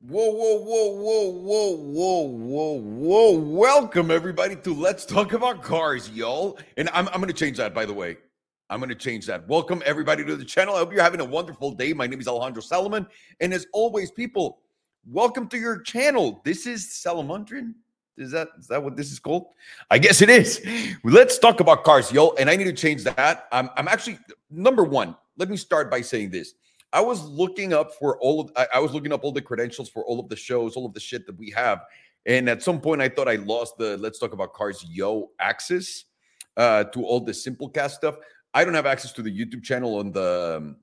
Whoa, whoa, whoa, whoa, whoa, whoa, whoa, whoa. Welcome, everybody, to Let's Talk About Cars, y'all. And I'm, I'm going to change that, by the way. I'm going to change that. Welcome, everybody, to the channel. I hope you're having a wonderful day. My name is Alejandro Salomon. And as always, people, welcome to your channel. This is Salomondrin. Is that is that what this is called? I guess it is. Let's talk about cars, yo. And I need to change that. I'm, I'm actually, number one, let me start by saying this. I was looking up for all of I, I was looking up all the credentials for all of the shows, all of the shit that we have. And at some point I thought I lost the let's talk about cars yo access uh to all the simplecast stuff. I don't have access to the YouTube channel on the um,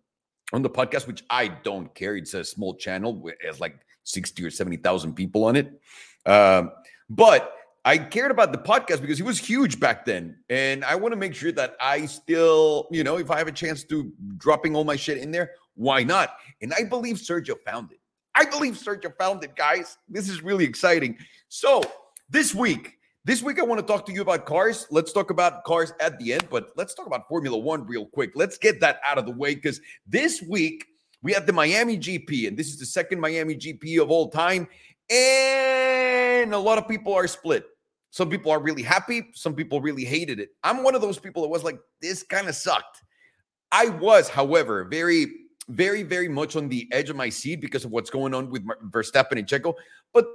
on the podcast, which I don't care. It's a small channel. It has like 60 or 70,000 people on it. Um, but I cared about the podcast because he was huge back then. And I want to make sure that I still, you know, if I have a chance to dropping all my shit in there, why not? And I believe Sergio found it. I believe Sergio found it, guys. This is really exciting. So this week, this week I want to talk to you about cars. Let's talk about cars at the end, but let's talk about Formula One real quick. Let's get that out of the way because this week we have the Miami GP, and this is the second Miami GP of all time. And a lot of people are split. Some people are really happy. Some people really hated it. I'm one of those people that was like, this kind of sucked. I was, however, very, very, very much on the edge of my seat because of what's going on with Verstappen and Checo. But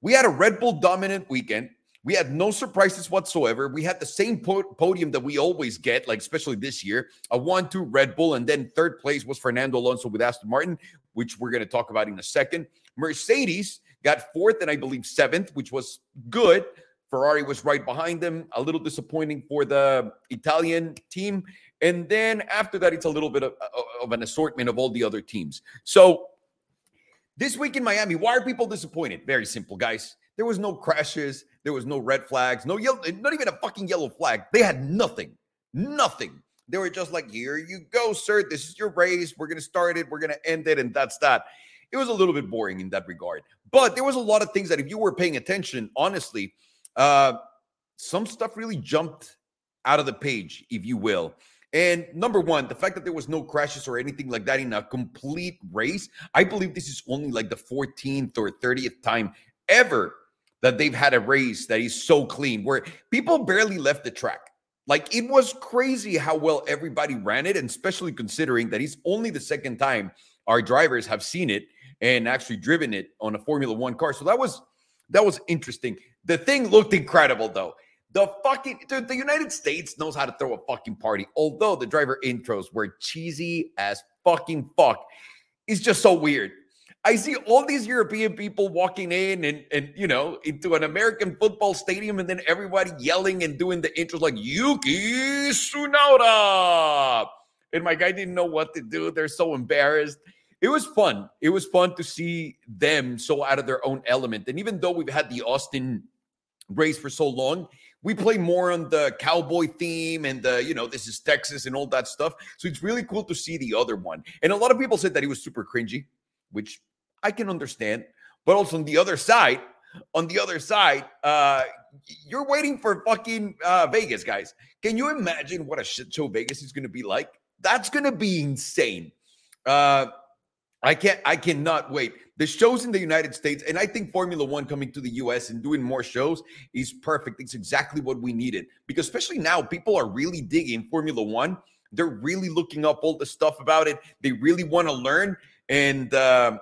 we had a Red Bull dominant weekend. We had no surprises whatsoever. We had the same po- podium that we always get, like especially this year a 1 2 Red Bull. And then third place was Fernando Alonso with Aston Martin, which we're going to talk about in a second. Mercedes got fourth and I believe seventh, which was good. Ferrari was right behind them. A little disappointing for the Italian team. And then after that, it's a little bit of, of an assortment of all the other teams. So this week in Miami, why are people disappointed? Very simple, guys. There was no crashes. There was no red flags. No yellow, not even a fucking yellow flag. They had nothing. Nothing. They were just like, here you go, sir. This is your race. We're to start it. We're to end it. And that's that. It was a little bit boring in that regard. But there was a lot of things that if you were paying attention, honestly, uh, some stuff really jumped out of the page, if you will. And number one, the fact that there was no crashes or anything like that in a complete race, I believe this is only like the 14th or 30th time ever that they've had a race that is so clean where people barely left the track. Like it was crazy how well everybody ran it, and especially considering that it's only the second time our drivers have seen it and actually driven it on a Formula One car. So that was that was interesting. The thing looked incredible though. The fucking dude, the United States knows how to throw a fucking party. Although the driver intros were cheesy as fucking fuck. It's just so weird. I see all these European people walking in and and you know into an American football stadium, and then everybody yelling and doing the intros like Yuki Tsunoda. And my guy didn't know what to do. They're so embarrassed it was fun. It was fun to see them so out of their own element. And even though we've had the Austin race for so long, we play more on the cowboy theme and the, you know, this is Texas and all that stuff. So it's really cool to see the other one. And a lot of people said that he was super cringy, which I can understand. But also on the other side, on the other side, uh, you're waiting for fucking uh, Vegas, guys. Can you imagine what a shit show Vegas is going to be like? That's going to be insane. Uh, I can't I cannot wait. The shows in the United States, and I think Formula One coming to the US and doing more shows is perfect. It's exactly what we needed. Because especially now, people are really digging Formula One. They're really looking up all the stuff about it. They really want to learn. And uh,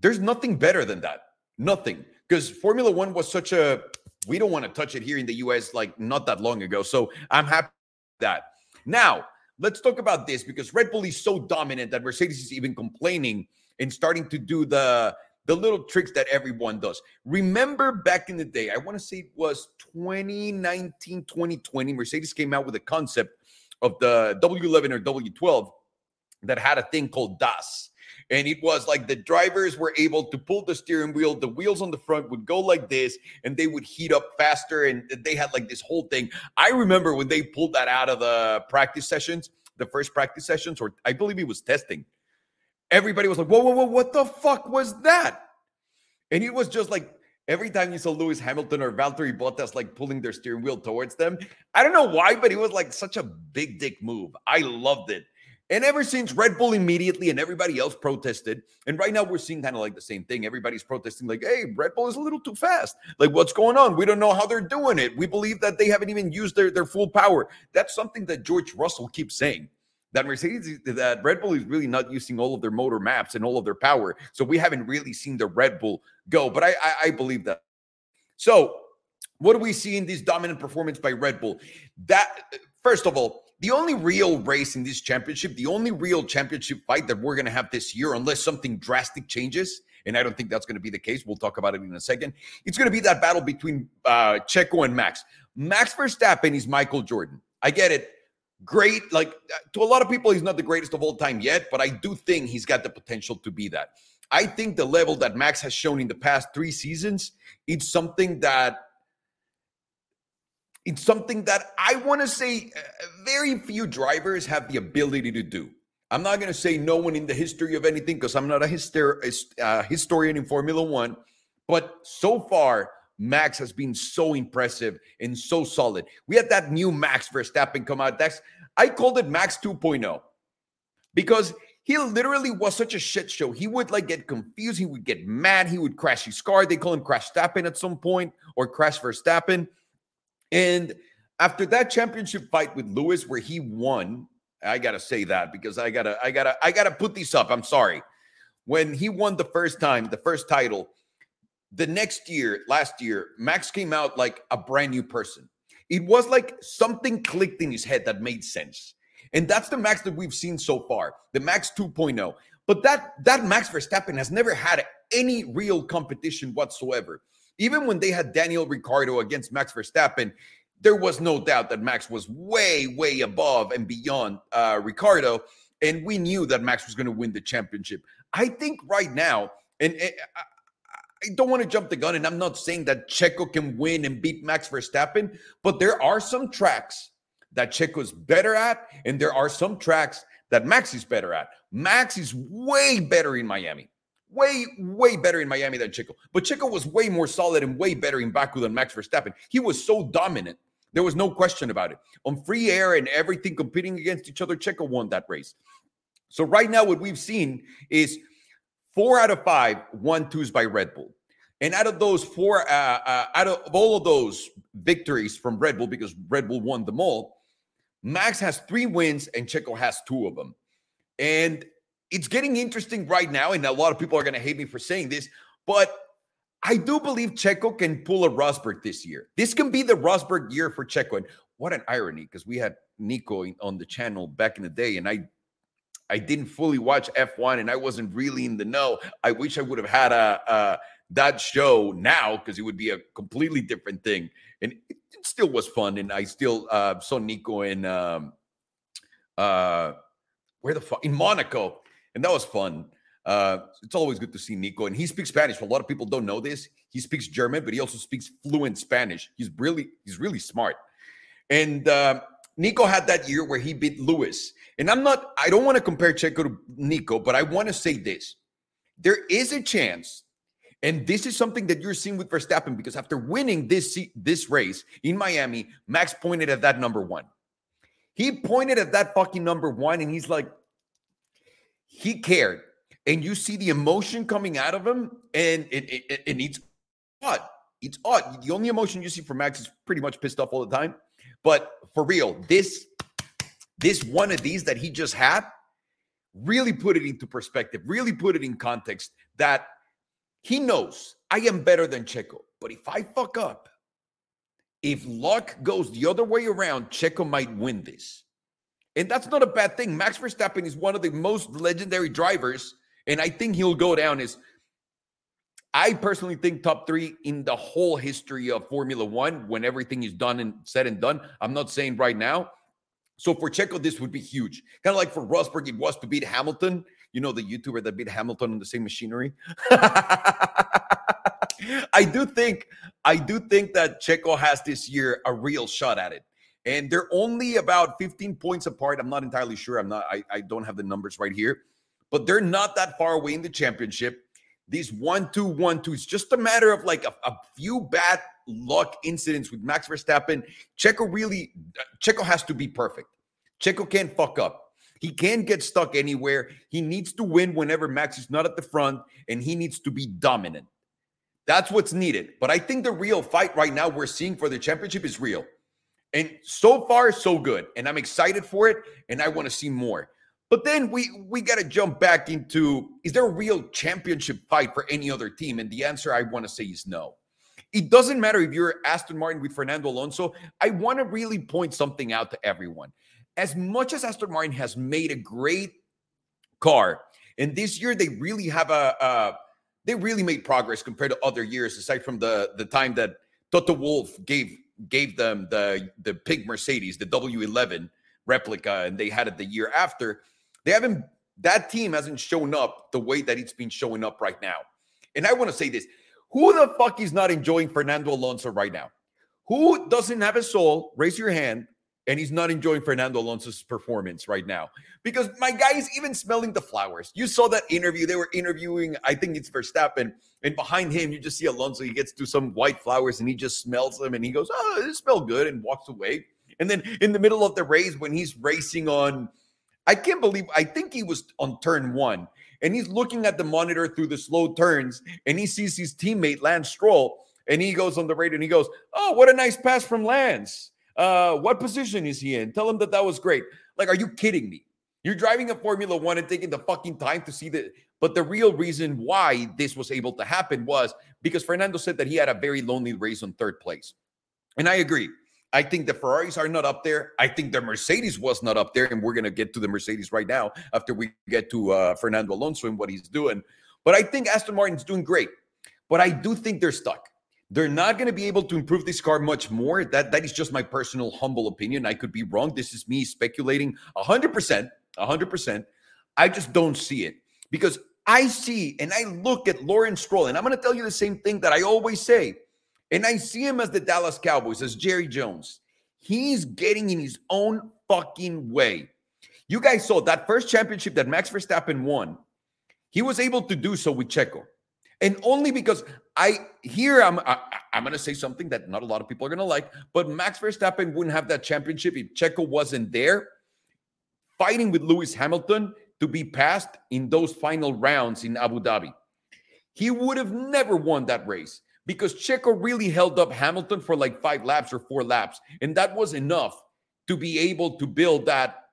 there's nothing better than that. Nothing. Because Formula One was such a we don't want to touch it here in the US like not that long ago. So I'm happy that. Now, let's talk about this because Red Bull is so dominant that Mercedes is even complaining and starting to do the the little tricks that everyone does. Remember back in the day, I want to say it was 2019, 2020, Mercedes came out with a concept of the W11 or W12 that had a thing called DAS. And it was like the drivers were able to pull the steering wheel, the wheels on the front would go like this, and they would heat up faster. And they had like this whole thing. I remember when they pulled that out of the practice sessions, the first practice sessions, or I believe it was testing. Everybody was like, whoa, whoa, whoa, what the fuck was that? And it was just like every time you saw Lewis Hamilton or Valtteri Bottas like pulling their steering wheel towards them, I don't know why, but it was like such a big dick move. I loved it. And ever since Red Bull immediately and everybody else protested, and right now we're seeing kind of like the same thing. Everybody's protesting, like, hey, Red Bull is a little too fast. Like, what's going on? We don't know how they're doing it. We believe that they haven't even used their, their full power. That's something that George Russell keeps saying. That Mercedes, that Red Bull is really not using all of their motor maps and all of their power. So we haven't really seen the Red Bull go. But I, I, I believe that. So what do we see in this dominant performance by Red Bull? That first of all, the only real race in this championship, the only real championship fight that we're going to have this year, unless something drastic changes, and I don't think that's going to be the case. We'll talk about it in a second. It's going to be that battle between uh, Checo and Max. Max Verstappen is Michael Jordan. I get it. Great. Like to a lot of people, he's not the greatest of all time yet, but I do think he's got the potential to be that. I think the level that Max has shown in the past three seasons, it's something that it's something that I want to say uh, very few drivers have the ability to do. I'm not going to say no one in the history of anything because I'm not a hyster- uh, historian in Formula One, but so far, Max has been so impressive and so solid. We had that new Max Verstappen come out. That's I called it Max 2.0 because he literally was such a shit show. He would like get confused. He would get mad. He would crash his car. They call him Crash Stappen at some point or Crash Verstappen. And after that championship fight with Lewis, where he won, I gotta say that because I gotta, I gotta, I gotta put these up. I'm sorry. When he won the first time, the first title, the next year, last year, Max came out like a brand new person. It was like something clicked in his head that made sense. And that's the Max that we've seen so far, the Max 2.0. But that that Max Verstappen has never had any real competition whatsoever. Even when they had Daniel Ricciardo against Max Verstappen, there was no doubt that Max was way, way above and beyond uh, Ricciardo. And we knew that Max was going to win the championship. I think right now, and, and I, I don't want to jump the gun, and I'm not saying that Checo can win and beat Max Verstappen, but there are some tracks that Checo's better at, and there are some tracks that Max is better at. Max is way better in Miami way, way better in Miami than Checo. But Checo was way more solid and way better in Baku than Max Verstappen. He was so dominant. There was no question about it. On free air and everything competing against each other, Checo won that race. So right now, what we've seen is four out of five one twos by Red Bull. And out of those four, uh, uh, out of all of those victories from Red Bull, because Red Bull won them all, Max has three wins and Checo has two of them. And it's getting interesting right now, and a lot of people are going to hate me for saying this, but I do believe Checo can pull a Rosberg this year. This can be the Rosberg year for Checo. And what an irony, because we had Nico on the channel back in the day, and I I didn't fully watch F1 and I wasn't really in the know. I wish I would have had a, a that show now because it would be a completely different thing. And it, it still was fun. And I still uh, saw Nico in um, uh, where the fuck in Monaco and that was fun. Uh, it's always good to see Nico, and he speaks Spanish. A lot of people don't know this. He speaks German, but he also speaks fluent Spanish. He's really, he's really smart. And uh, Nico had that year where he beat Lewis. And I'm not, I don't want to compare Checo to Nico, but I want to say this: there is a chance, and this is something that you're seeing with Verstappen because after winning this this race in Miami, Max pointed at that number one. He pointed at that fucking number one, and he's like, he cared. And you see the emotion coming out of him, and it, it, it, it's odd. It's odd. The only emotion you see from Max is pretty much pissed off all the time. But for real, this this one of these that he just had really put it into perspective, really put it in context that he knows I am better than Checo. But if I fuck up, if luck goes the other way around, Checo might win this. And that's not a bad thing. Max Verstappen is one of the most legendary drivers. And I think he'll go down as, I personally think, top three in the whole history of Formula One when everything is done and said and done. I'm not saying right now. So for Checo, this would be huge. Kind of like for Rosberg, it was to beat Hamilton. You know, the YouTuber that beat Hamilton on the same machinery. I do think, I do think that Checo has this year a real shot at it and they're only about 15 points apart. I'm not entirely sure. I'm not, I, I don't have the numbers right here, but they're not that far away in the championship. These one, two, one, two. It's just a matter of like a, a few bad luck incidents with Max Verstappen. Checo really, Checo has to be perfect. Checo can't fuck up. He can't get stuck anywhere. He needs to win whenever Max is not at the front, and he needs to be dominant. That's what's needed. But I think the real fight right now we're seeing for the championship is real. And so far, so good. And I'm excited for it, and I want to see more. But then we we got to jump back into is there a real championship fight for any other team? And the answer I want to say is no. It doesn't matter if you're Aston Martin with Fernando Alonso. I want to really point something out to everyone. As much as Aston Martin has made a great car, and this year they really have a, a they really made progress compared to other years, aside from the the time that Toto Wolff gave gave them the the pig Mercedes, the W11 replica, and they had it the year after. They haven't that team hasn't shown up the way that it's been showing up right now. And I want to say this: who the fuck is not enjoying Fernando Alonso right now? Who doesn't have a soul? Raise your hand. And he's not enjoying Fernando Alonso's performance right now because my guy is even smelling the flowers. You saw that interview. They were interviewing, I think it's Verstappen. And behind him, you just see Alonso. He gets to some white flowers and he just smells them and he goes, Oh, they smell good and walks away. And then in the middle of the race, when he's racing on I can't believe I think he was on turn one and he's looking at the monitor through the slow turns and he sees his teammate Lance Stroll and he goes on the radio and he goes, "Oh, what a nice pass from Lance. Uh, what position is he in? Tell him that that was great." Like, are you kidding me? You're driving a Formula One and taking the fucking time to see the. But the real reason why this was able to happen was because Fernando said that he had a very lonely race on third place, and I agree. I think the Ferraris are not up there. I think the Mercedes was not up there, and we're gonna get to the Mercedes right now after we get to uh, Fernando Alonso and what he's doing. But I think Aston Martin's doing great. But I do think they're stuck. They're not going to be able to improve this car much more. That that is just my personal humble opinion. I could be wrong. This is me speculating 100%, 100%. I just don't see it because I see and I look at Lawrence Stroll and I'm going to tell you the same thing that I always say. And I see him as the Dallas Cowboys, as Jerry Jones. He's getting in his own fucking way. You guys saw that first championship that Max Verstappen won. He was able to do so with Checo. And only because I here I'm I, am i am going to say something that not a lot of people are going to like, but Max Verstappen wouldn't have that championship if Checo wasn't there fighting with Lewis Hamilton to be passed in those final rounds in Abu Dhabi. He would have never won that race because Checo really held up Hamilton for like five laps or four laps. And that was enough to be able to build that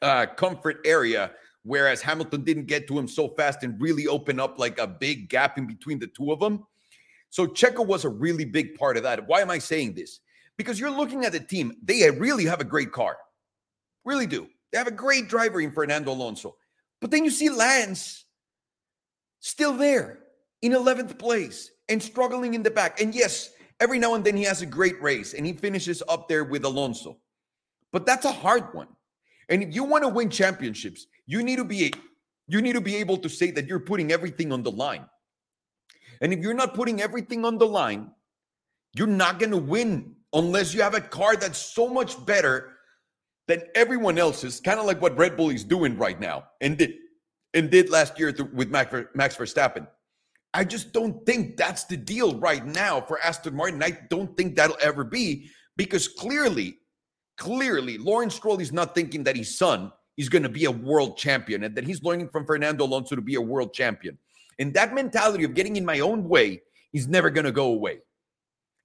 uh, comfort area. Whereas Hamilton didn't get to him so fast and really open up like a big gap in between the two of them. So Checo was a really big part of that. Why am I saying this? Because you're looking at the team, they really have a great car. Really do. They have a great driver in Fernando Alonso. But then you see Lance still there in 11th place and struggling in the back. And yes, every now and then he has a great race and he finishes up there with Alonso. But that's a hard one. And if you want to win championships, you need to be you need to be able to say that you're putting everything on the line. And if you're not putting everything on the line, you're not going to win unless you have a car that's so much better than everyone else's, kind of like what Red Bull is doing right now and did and did last year with Max Verstappen. I just don't think that's the deal right now for Aston Martin. I don't think that'll ever be because clearly, clearly, Lawrence Stroll is not thinking that his son is going to be a world champion and that he's learning from Fernando Alonso to be a world champion. And that mentality of getting in my own way is never going to go away.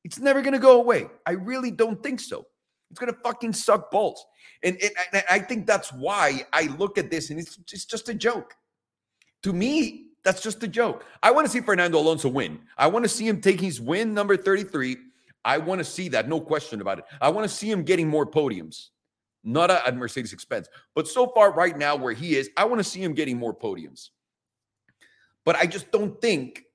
It's never going to go away. I really don't think so. It's going to fucking suck balls. And, and, and I think that's why I look at this and it's, it's just a joke. To me, that's just a joke. I want to see Fernando Alonso win. I want to see him take his win number 33. I want to see that, no question about it. I want to see him getting more podiums, not at Mercedes' expense. But so far, right now, where he is, I want to see him getting more podiums. But I just don't think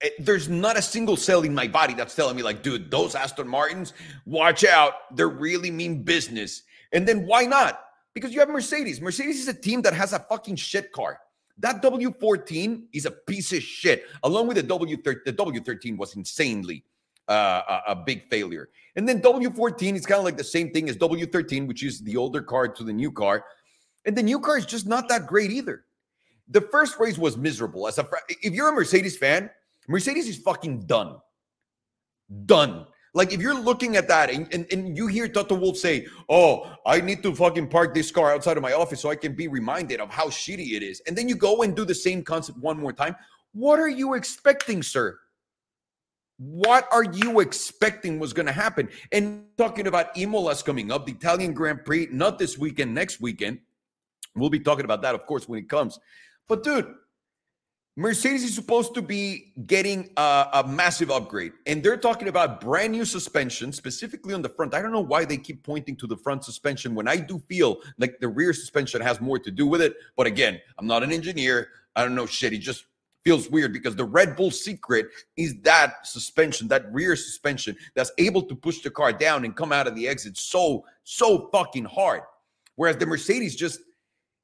eh, there's not a single cell in my body that's telling me, like, dude, those Aston Martins, watch out. They're really mean business. And then why not? Because you have Mercedes. Mercedes is a team that has a fucking shit car. That W14 is a piece of shit. Along with the W13, the W13 was insanely uh, a, big failure. And then W14 is kind of like the same thing as W13, which is the older car to the new car. And the new car is just not that great either. The first race was miserable. As a if you're a Mercedes fan, Mercedes is fucking done. Done. Like if you're looking at that and, and, and you hear Toto Wolff say, Oh, I need to fucking park this car outside of my office so I can be reminded of how shitty it is. And then you go and do the same concept one more time. What are you expecting, sir? What are you expecting was going to happen? And talking about Imola's coming up, the Italian Grand Prix, not this weekend, next weekend. We'll be talking about that, of course, when it comes. But dude, Mercedes is supposed to be getting a, a, massive upgrade, and they're talking about brand new suspension, specifically on the front. I don't know why they keep pointing to the front suspension when I do feel like the rear suspension has more to do with it. But again, I'm not an engineer. I don't know shit. It just feels weird because the Red Bull secret is that suspension, that rear suspension that's able to push the car down and come out of the exit so, so fucking hard. Whereas the Mercedes just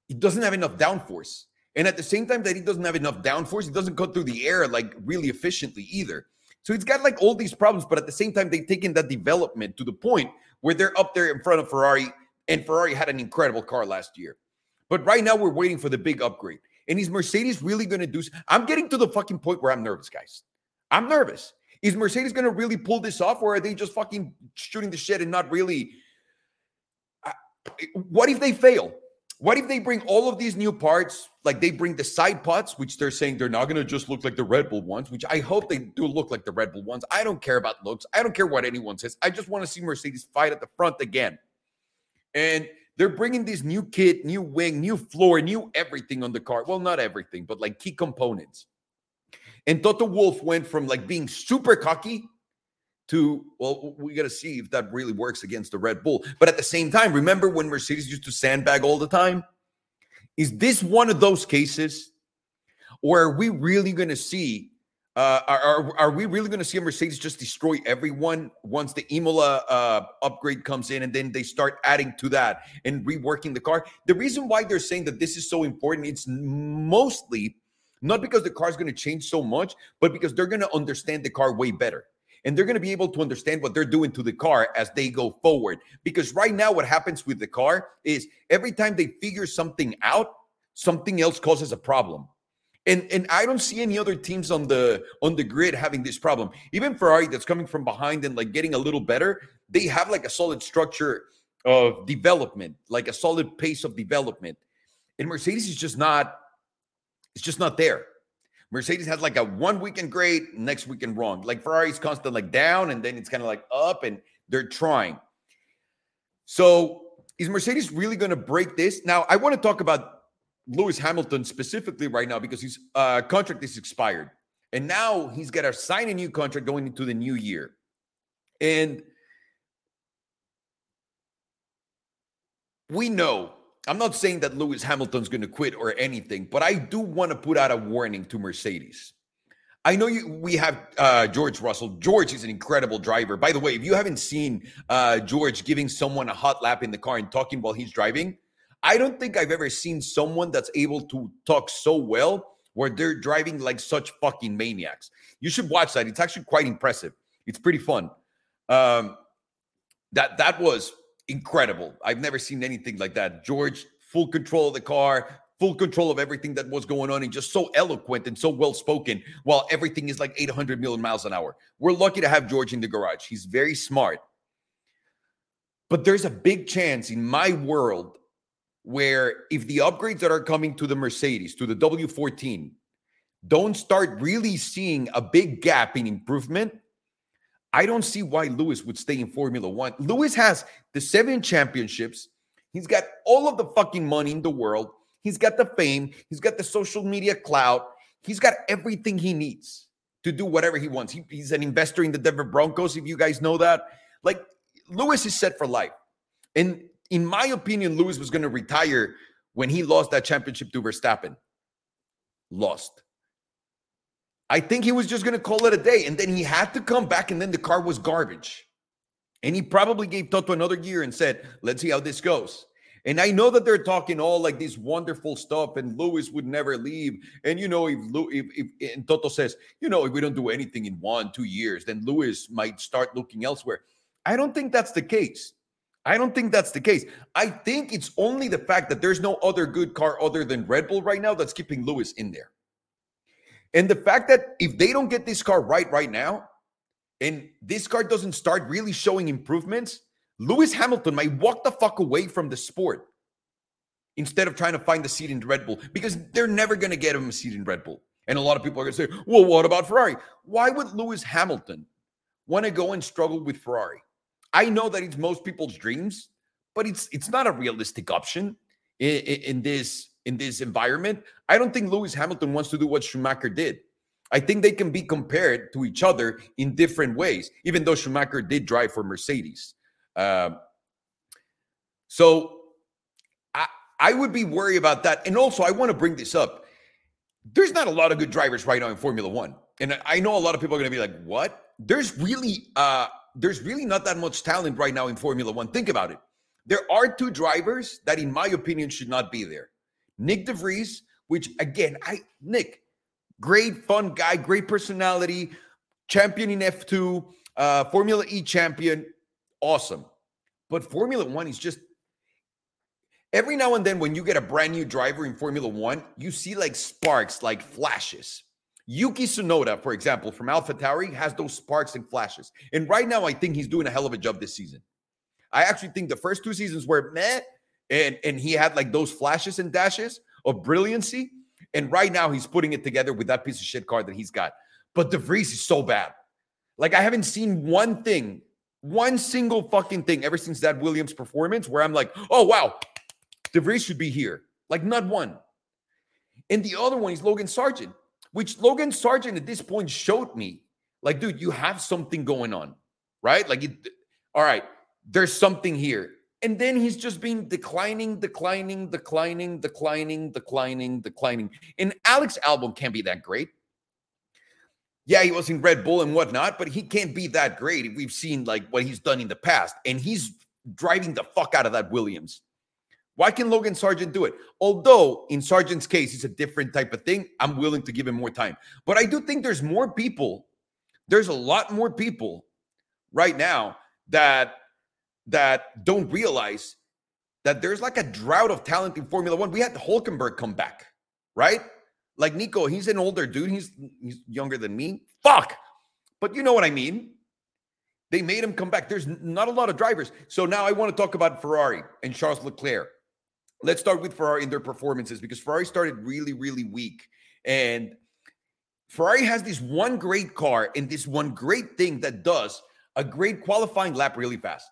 it doesn't have enough downforce. And at the same time that he doesn't have enough downforce, he doesn't cut through the air like really efficiently either. So he's got like all these problems, but at the same time, they've taken that development to the point where they're up there in front of Ferrari, and Ferrari had an incredible car last year. But right now, we're waiting for the big upgrade. And is Mercedes really going to do? I'm getting to the fucking point where I'm nervous, guys. I'm nervous. Is Mercedes going to really pull this off, or are they just fucking shooting the shit and not really? What if they fail? What if they bring all of these new parts? Like they bring the sidepods, which they're saying they're not going to just look like the Red Bull ones, which I hope they do look like the Red Bull ones. I don't care about looks. I don't care what anyone says. I just want to see Mercedes fight at the front again. And they're bringing this new kit, new wing, new floor, new everything on the car. Well, not everything, but like key components. And Toto Wolff went from like being super cocky to, well, we got to see if that really works against the Red Bull. But at the same time, remember when Mercedes used to sandbag all the time? Is this one of those cases? Or are we really going to see? Uh, are, are we really going to see a Mercedes just destroy everyone once the Imola uh, upgrade comes in and then they start adding to that and reworking the car? The reason why they're saying that this is so important, it's mostly not because the car is going to change so much, but because they're going to understand the car way better and they're going to be able to understand what they're doing to the car as they go forward. Because right now, what happens with the car is every time they figure something out, something else causes a problem. And and I don't see any other teams on the on the grid having this problem. Even Ferrari, that's coming from behind and like getting a little better, they have like a solid structure of development, like a solid pace of development. And Mercedes is just not, it's just not there. Mercedes has like a one weekend great, next weekend wrong. Like Ferrari's constant like down, and then it's kind of like up, and they're trying. So is Mercedes really going to break this? Now, I want to talk about Lewis Hamilton specifically right now because his uh, contract is expired, and now he's got to sign a new contract going into the new year, and we know I'm not saying that Lewis Hamilton's going to quit or anything, but I do want to put out a warning to Mercedes. I know you. We have uh, George Russell. George is an incredible driver. By the way, if you haven't seen uh, George giving someone a hot lap in the car and talking while he's driving, I don't think I've ever seen someone that's able to talk so well where they're driving like such fucking maniacs. You should watch that. It's actually quite impressive. It's pretty fun. Um, that that was incredible. I've never seen anything like that. George, full control of the car, full control of everything that was going on, and just so eloquent and so well spoken while everything is like 800 million miles an hour. We're lucky to have George in the garage. He's very smart. But there's a big chance in my world where if the upgrades that are coming to the Mercedes, to the W14, don't start really seeing a big gap in improvement, I don't see why Lewis would stay in Formula One. Lewis has the seven championships. He's got all of the fucking money in the world. He's got the fame. He's got the social media clout. He's got everything he needs to do whatever he wants. He, he's an investor in the Denver Broncos, if you guys know that. Like, Lewis is set for life. And in my opinion, Lewis was going to retire when he lost that championship to Verstappen. Lost. I think he was just going to call it a day. And then he had to come back, and then the car was garbage. And he probably gave Toto another year and said, let's see how this goes. And I know that they're talking all like this wonderful stuff, and Lewis would never leave. And you know, if, if, if and Toto says, you know, if we don't do anything in one, two years, then Lewis might start looking elsewhere. I don't think that's the case. I don't think that's the case. I think it's only the fact that there's no other good car other than Red Bull right now that's keeping Lewis in there. And the fact that if they don't get this car right right now, and this car doesn't start really showing improvements, Lewis Hamilton might walk the fuck away from the sport instead of trying to find the seat in Red Bull because they're never going to get him a seat in Red Bull. And a lot of people are going to say, well, what about Ferrari? Why would Lewis Hamilton want to go and struggle with Ferrari? I know that it's most people's dreams, but it's it's not a realistic option in, in, this in this environment. I don't think Lewis Hamilton wants to do what Schumacher did. I think they can be compared to each other in different ways, even though Schumacher did drive for Mercedes. Um, so I, I would be worried about that. And also, I want to bring this up. There's not a lot of good drivers right now in Formula One. And I know a lot of people are going to be like, what? There's really, uh, there's really not that much talent right now in Formula One. Think about it. There are two drivers that, in my opinion, should not be there. Nick de Vries, which again, I Nick, great fun guy, great personality, champion in F2, uh, Formula E champion, awesome. But Formula One is just every now and then when you get a brand new driver in Formula One, you see like sparks, like flashes. Yuki Tsunoda, for example, from AlphaTauri, has those sparks and flashes. And right now, I think he's doing a hell of a job this season. I actually think the first two seasons were meh, and, and he had like those flashes and dashes of brilliancy. And right now, he's putting it together with that piece of shit car that he's got. But De Vries is so bad. Like, I haven't seen one thing, one single fucking thing ever since that Williams performance where I'm like, oh, wow, De Vries should be here. Like, not one. And the other one is Logan Sargeant, which Logan Sargeant at this point showed me, like, dude, you have something going on, right? Like, it, all right, there's something here. And then he's just been declining, declining, declining, declining, declining, declining. And Alex Albon can't be that great. Yeah, he was in Red Bull and whatnot, but he can't be that great. We've seen like what he's done in the past, and he's driving the fuck out of that Williams. Why can Logan Sargeant do it? Although in Sargeant's case, it's a different type of thing. I'm willing to give him more time. But I do think there's more people. There's a lot more people right now that that don't realize that there's like a drought of talent in Formula One. We had Hulkenberg come back, right? Like Nico, he's an older dude. He's he's younger than me. Fuck. But you know what I mean. They made him come back. There's not a lot of drivers. So now I want to talk about Ferrari and Charles Leclerc. Let's start with Ferrari and their performances because Ferrari started really, really weak. And Ferrari has this one great car and this one great thing that does a great qualifying lap really fast.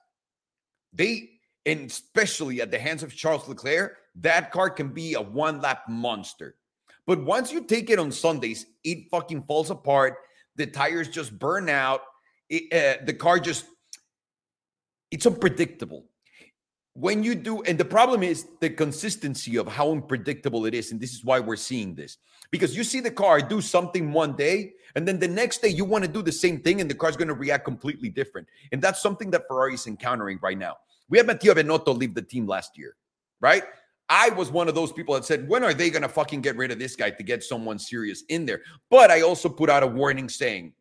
They, and especially at the hands of Charles Leclerc, that car can be a one lap monster. But once you take it on Sundays, it fucking falls apart. The tires just burn out. It, uh, the car just, it's unpredictable. When you do, and the problem is the consistency of how unpredictable it is. And this is why we're seeing this. Because you see the car do something one day, and then the next day you want to do the same thing, and the car's going to react completely different. And that's something that Ferrari is encountering right now. We had Mattia Binotto leave the team last year, right? I was one of those people that said, when are they going to fucking get rid of this guy to get someone serious in there? But I also put out a warning saying,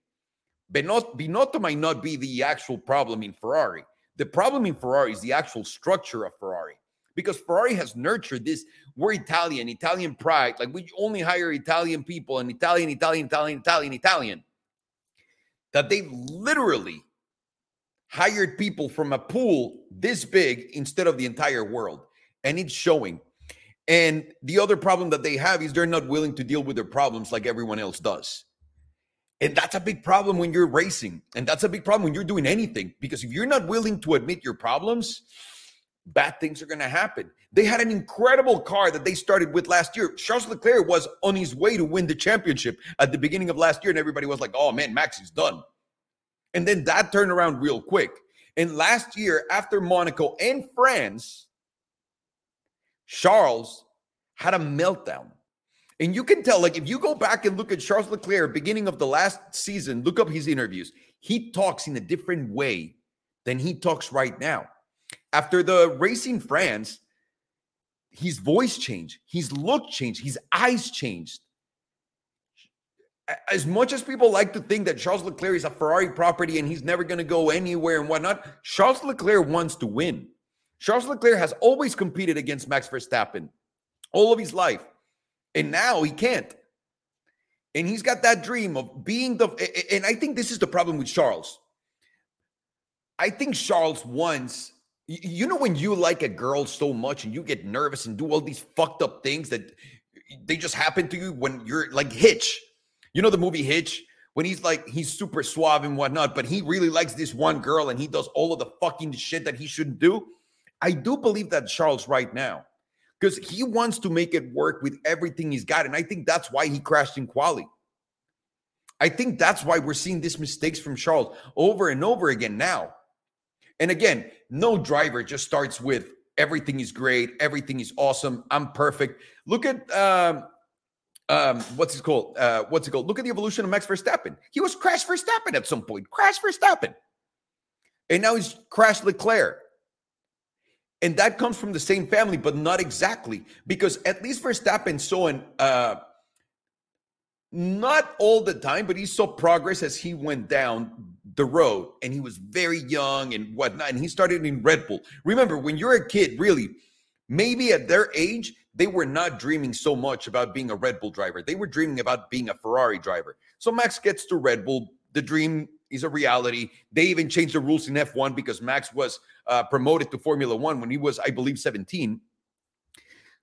Binotto might not be the actual problem in Ferrari. The problem in Ferrari is the actual structure of Ferrari because Ferrari has nurtured this. We're Italian, Italian pride. Like we only hire Italian people and Italian, Italian, Italian, Italian, Italian. That they've literally hired people from a pool this big instead of the entire world. And it's showing. And the other problem that they have is they're not willing to deal with their problems like everyone else does. And that's a big problem when you're racing. And that's a big problem when you're doing anything. Because if you're not willing to admit your problems, bad things are going to happen. They had an incredible car that they started with last year. Charles Leclerc was on his way to win the championship at the beginning of last year, and everybody was like, oh man, Max is done. And then that turned around real quick. And last year, after Monaco and France, Charles had a meltdown. And you can tell, like, if you go back and look at Charles Leclerc, beginning of the last season, look up his interviews. He talks in a different way than he talks right now. After the racing France, his voice changed, his look changed, his eyes changed. As much as people like to think that Charles Leclerc is a Ferrari property and he's never going to go anywhere and whatnot, Charles Leclerc wants to win. Charles Leclerc has always competed against Max Verstappen all of his life, and now he can't. And he's got that dream of being the. And I think this is the problem with Charles. I think Charles wants. You know, when you like a girl so much and you get nervous and do all these fucked up things that they just happen to you when you're like Hitch. You know the movie Hitch? When he's like, he's super suave and whatnot, but he really likes this one girl and he does all of the fucking shit that he shouldn't do. I do believe that Charles right now because he wants to make it work with everything he's got. And I think that's why he crashed in quali. I think that's why we're seeing these mistakes from Charles over and over again now. And again, no driver just starts with everything is great, everything is awesome, I'm perfect. Look at um, um, what's it called? Uh, what's it called? Look at the evolution of Max Verstappen. He was Crash Verstappen at some point, Crash Verstappen, and now he's Crash Leclerc. And that comes from the same family, but not exactly, because at least Verstappen saw an uh, not all the time, but he saw progress as he went down the road, and he was very young and whatnot. And he started in Red Bull. Remember, when you're a kid, really, maybe at their age, they were not dreaming so much about being a Red Bull driver. They were dreaming about being a Ferrari driver. So Max gets to Red Bull. The dream is a reality. They even changed the rules in F1 because Max was uh, promoted to Formula One when he was, I believe, 17.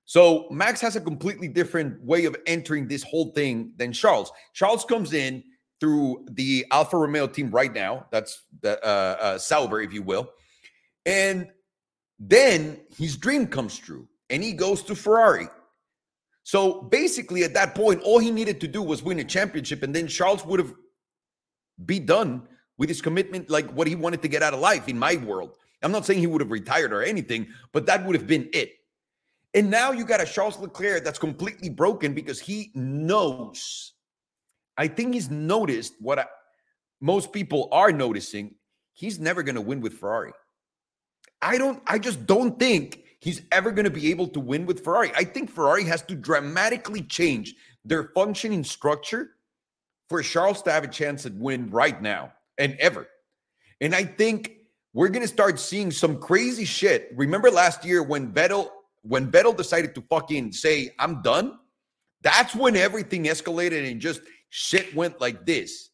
So Max has a completely different way of entering this whole thing than Charles. Charles comes in through the Alfa Romeo team right now. That's the uh, uh, Sauber, if you will. And then his dream comes true and he goes to Ferrari. So basically, at that point, all he needed to do was win a championship, and then Charles would have be done with his commitment, like what he wanted to get out of life in my world. I'm not saying he would have retired or anything, but that would have been it. And now you got a Charles Leclerc that's completely broken because he knows. I think he's noticed what I, most people are noticing. He's never going to win with Ferrari. I don't, I just don't think he's ever going to be able to win with Ferrari. I think Ferrari has to dramatically change their functioning structure for Charles to have a chance at win right now and ever. And I think we're to start seeing some crazy shit. Remember last year when Vettel when Vettel decided to fucking say I'm done? That's when everything escalated and just shit went like this.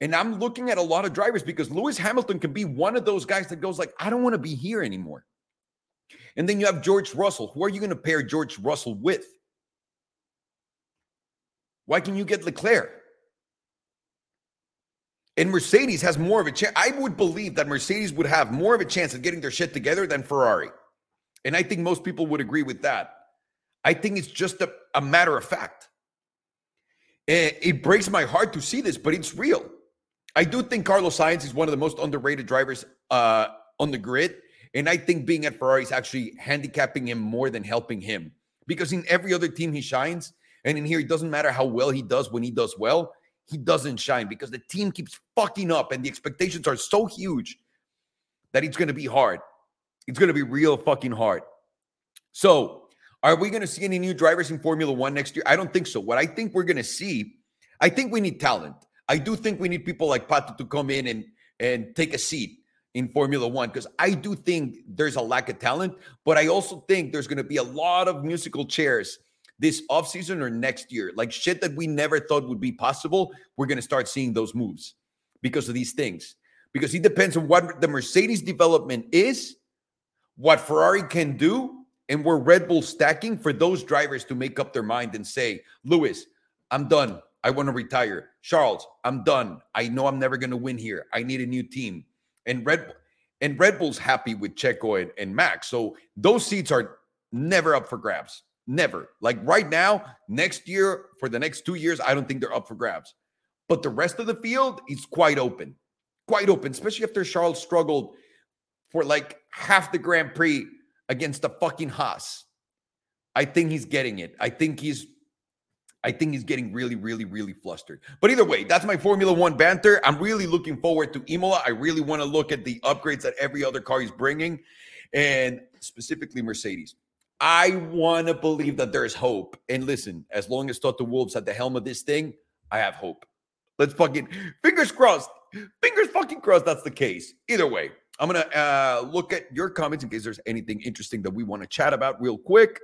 And I'm looking at a lot of drivers because Lewis Hamilton can be one of those guys that goes like I don't want to be here anymore. And then you have George Russell. Who are you going to pair George Russell with? Why can you get Leclerc? And Mercedes has more of a chance. I would believe that Mercedes would have more of a chance of getting their shit together than Ferrari. And I think most people would agree with that. I think it's just a, a matter of fact. And it breaks my heart to see this, but it's real. I do think Carlos Sainz is one of the most underrated drivers uh, on the grid. And I think being at Ferrari is actually handicapping him more than helping him. Because in every other team he shines, and in here, it doesn't matter how well he does when he does well he doesn't shine because the team keeps fucking up and the expectations are so huge that it's going to be hard. It's going to be real fucking hard. So, are we going to see any new drivers in Formula One next year? I don't think so. What I think we're going to see, I think we need talent. I do think we need people like Pato to come in and and take a seat in Formula One because I do think there's a lack of talent, but I also think there's going to be a lot of musical chairs this offseason or next year. Like shit that we never thought would be possible, we're going to start seeing those moves because of these things. Because it depends on what the Mercedes development is, what Ferrari can do, and where Red Bull stacking for those drivers to make up their mind and say, Lewis, I'm done. I want to retire. Charles, I'm done. I know I'm never going to win here. I need a new team. And Red and Red Bull's happy with Checo and, and Max. So those seats are never up for grabs. Never. Like right now, next year, for the next two years, I don't think they're up for grabs. But the rest of the field is quite open. Quite open, especially after Charles struggled for like half the Grand Prix against the fucking Haas. I think he's getting it. I think he's I think he's getting really, really, really flustered. But either way, that's my Formula One banter. I'm really looking forward to Imola. I really want to look at the upgrades that every other car is bringing, and specifically Mercedes. I want to believe that there's hope. And listen, as long as Toto Wolff's at the helm of this thing, I have hope. Let's fucking fingers crossed. Fingers fucking crossed that's the case. Either way, I'm gonna uh, look at your comments in case there's anything interesting that we want to chat about real quick.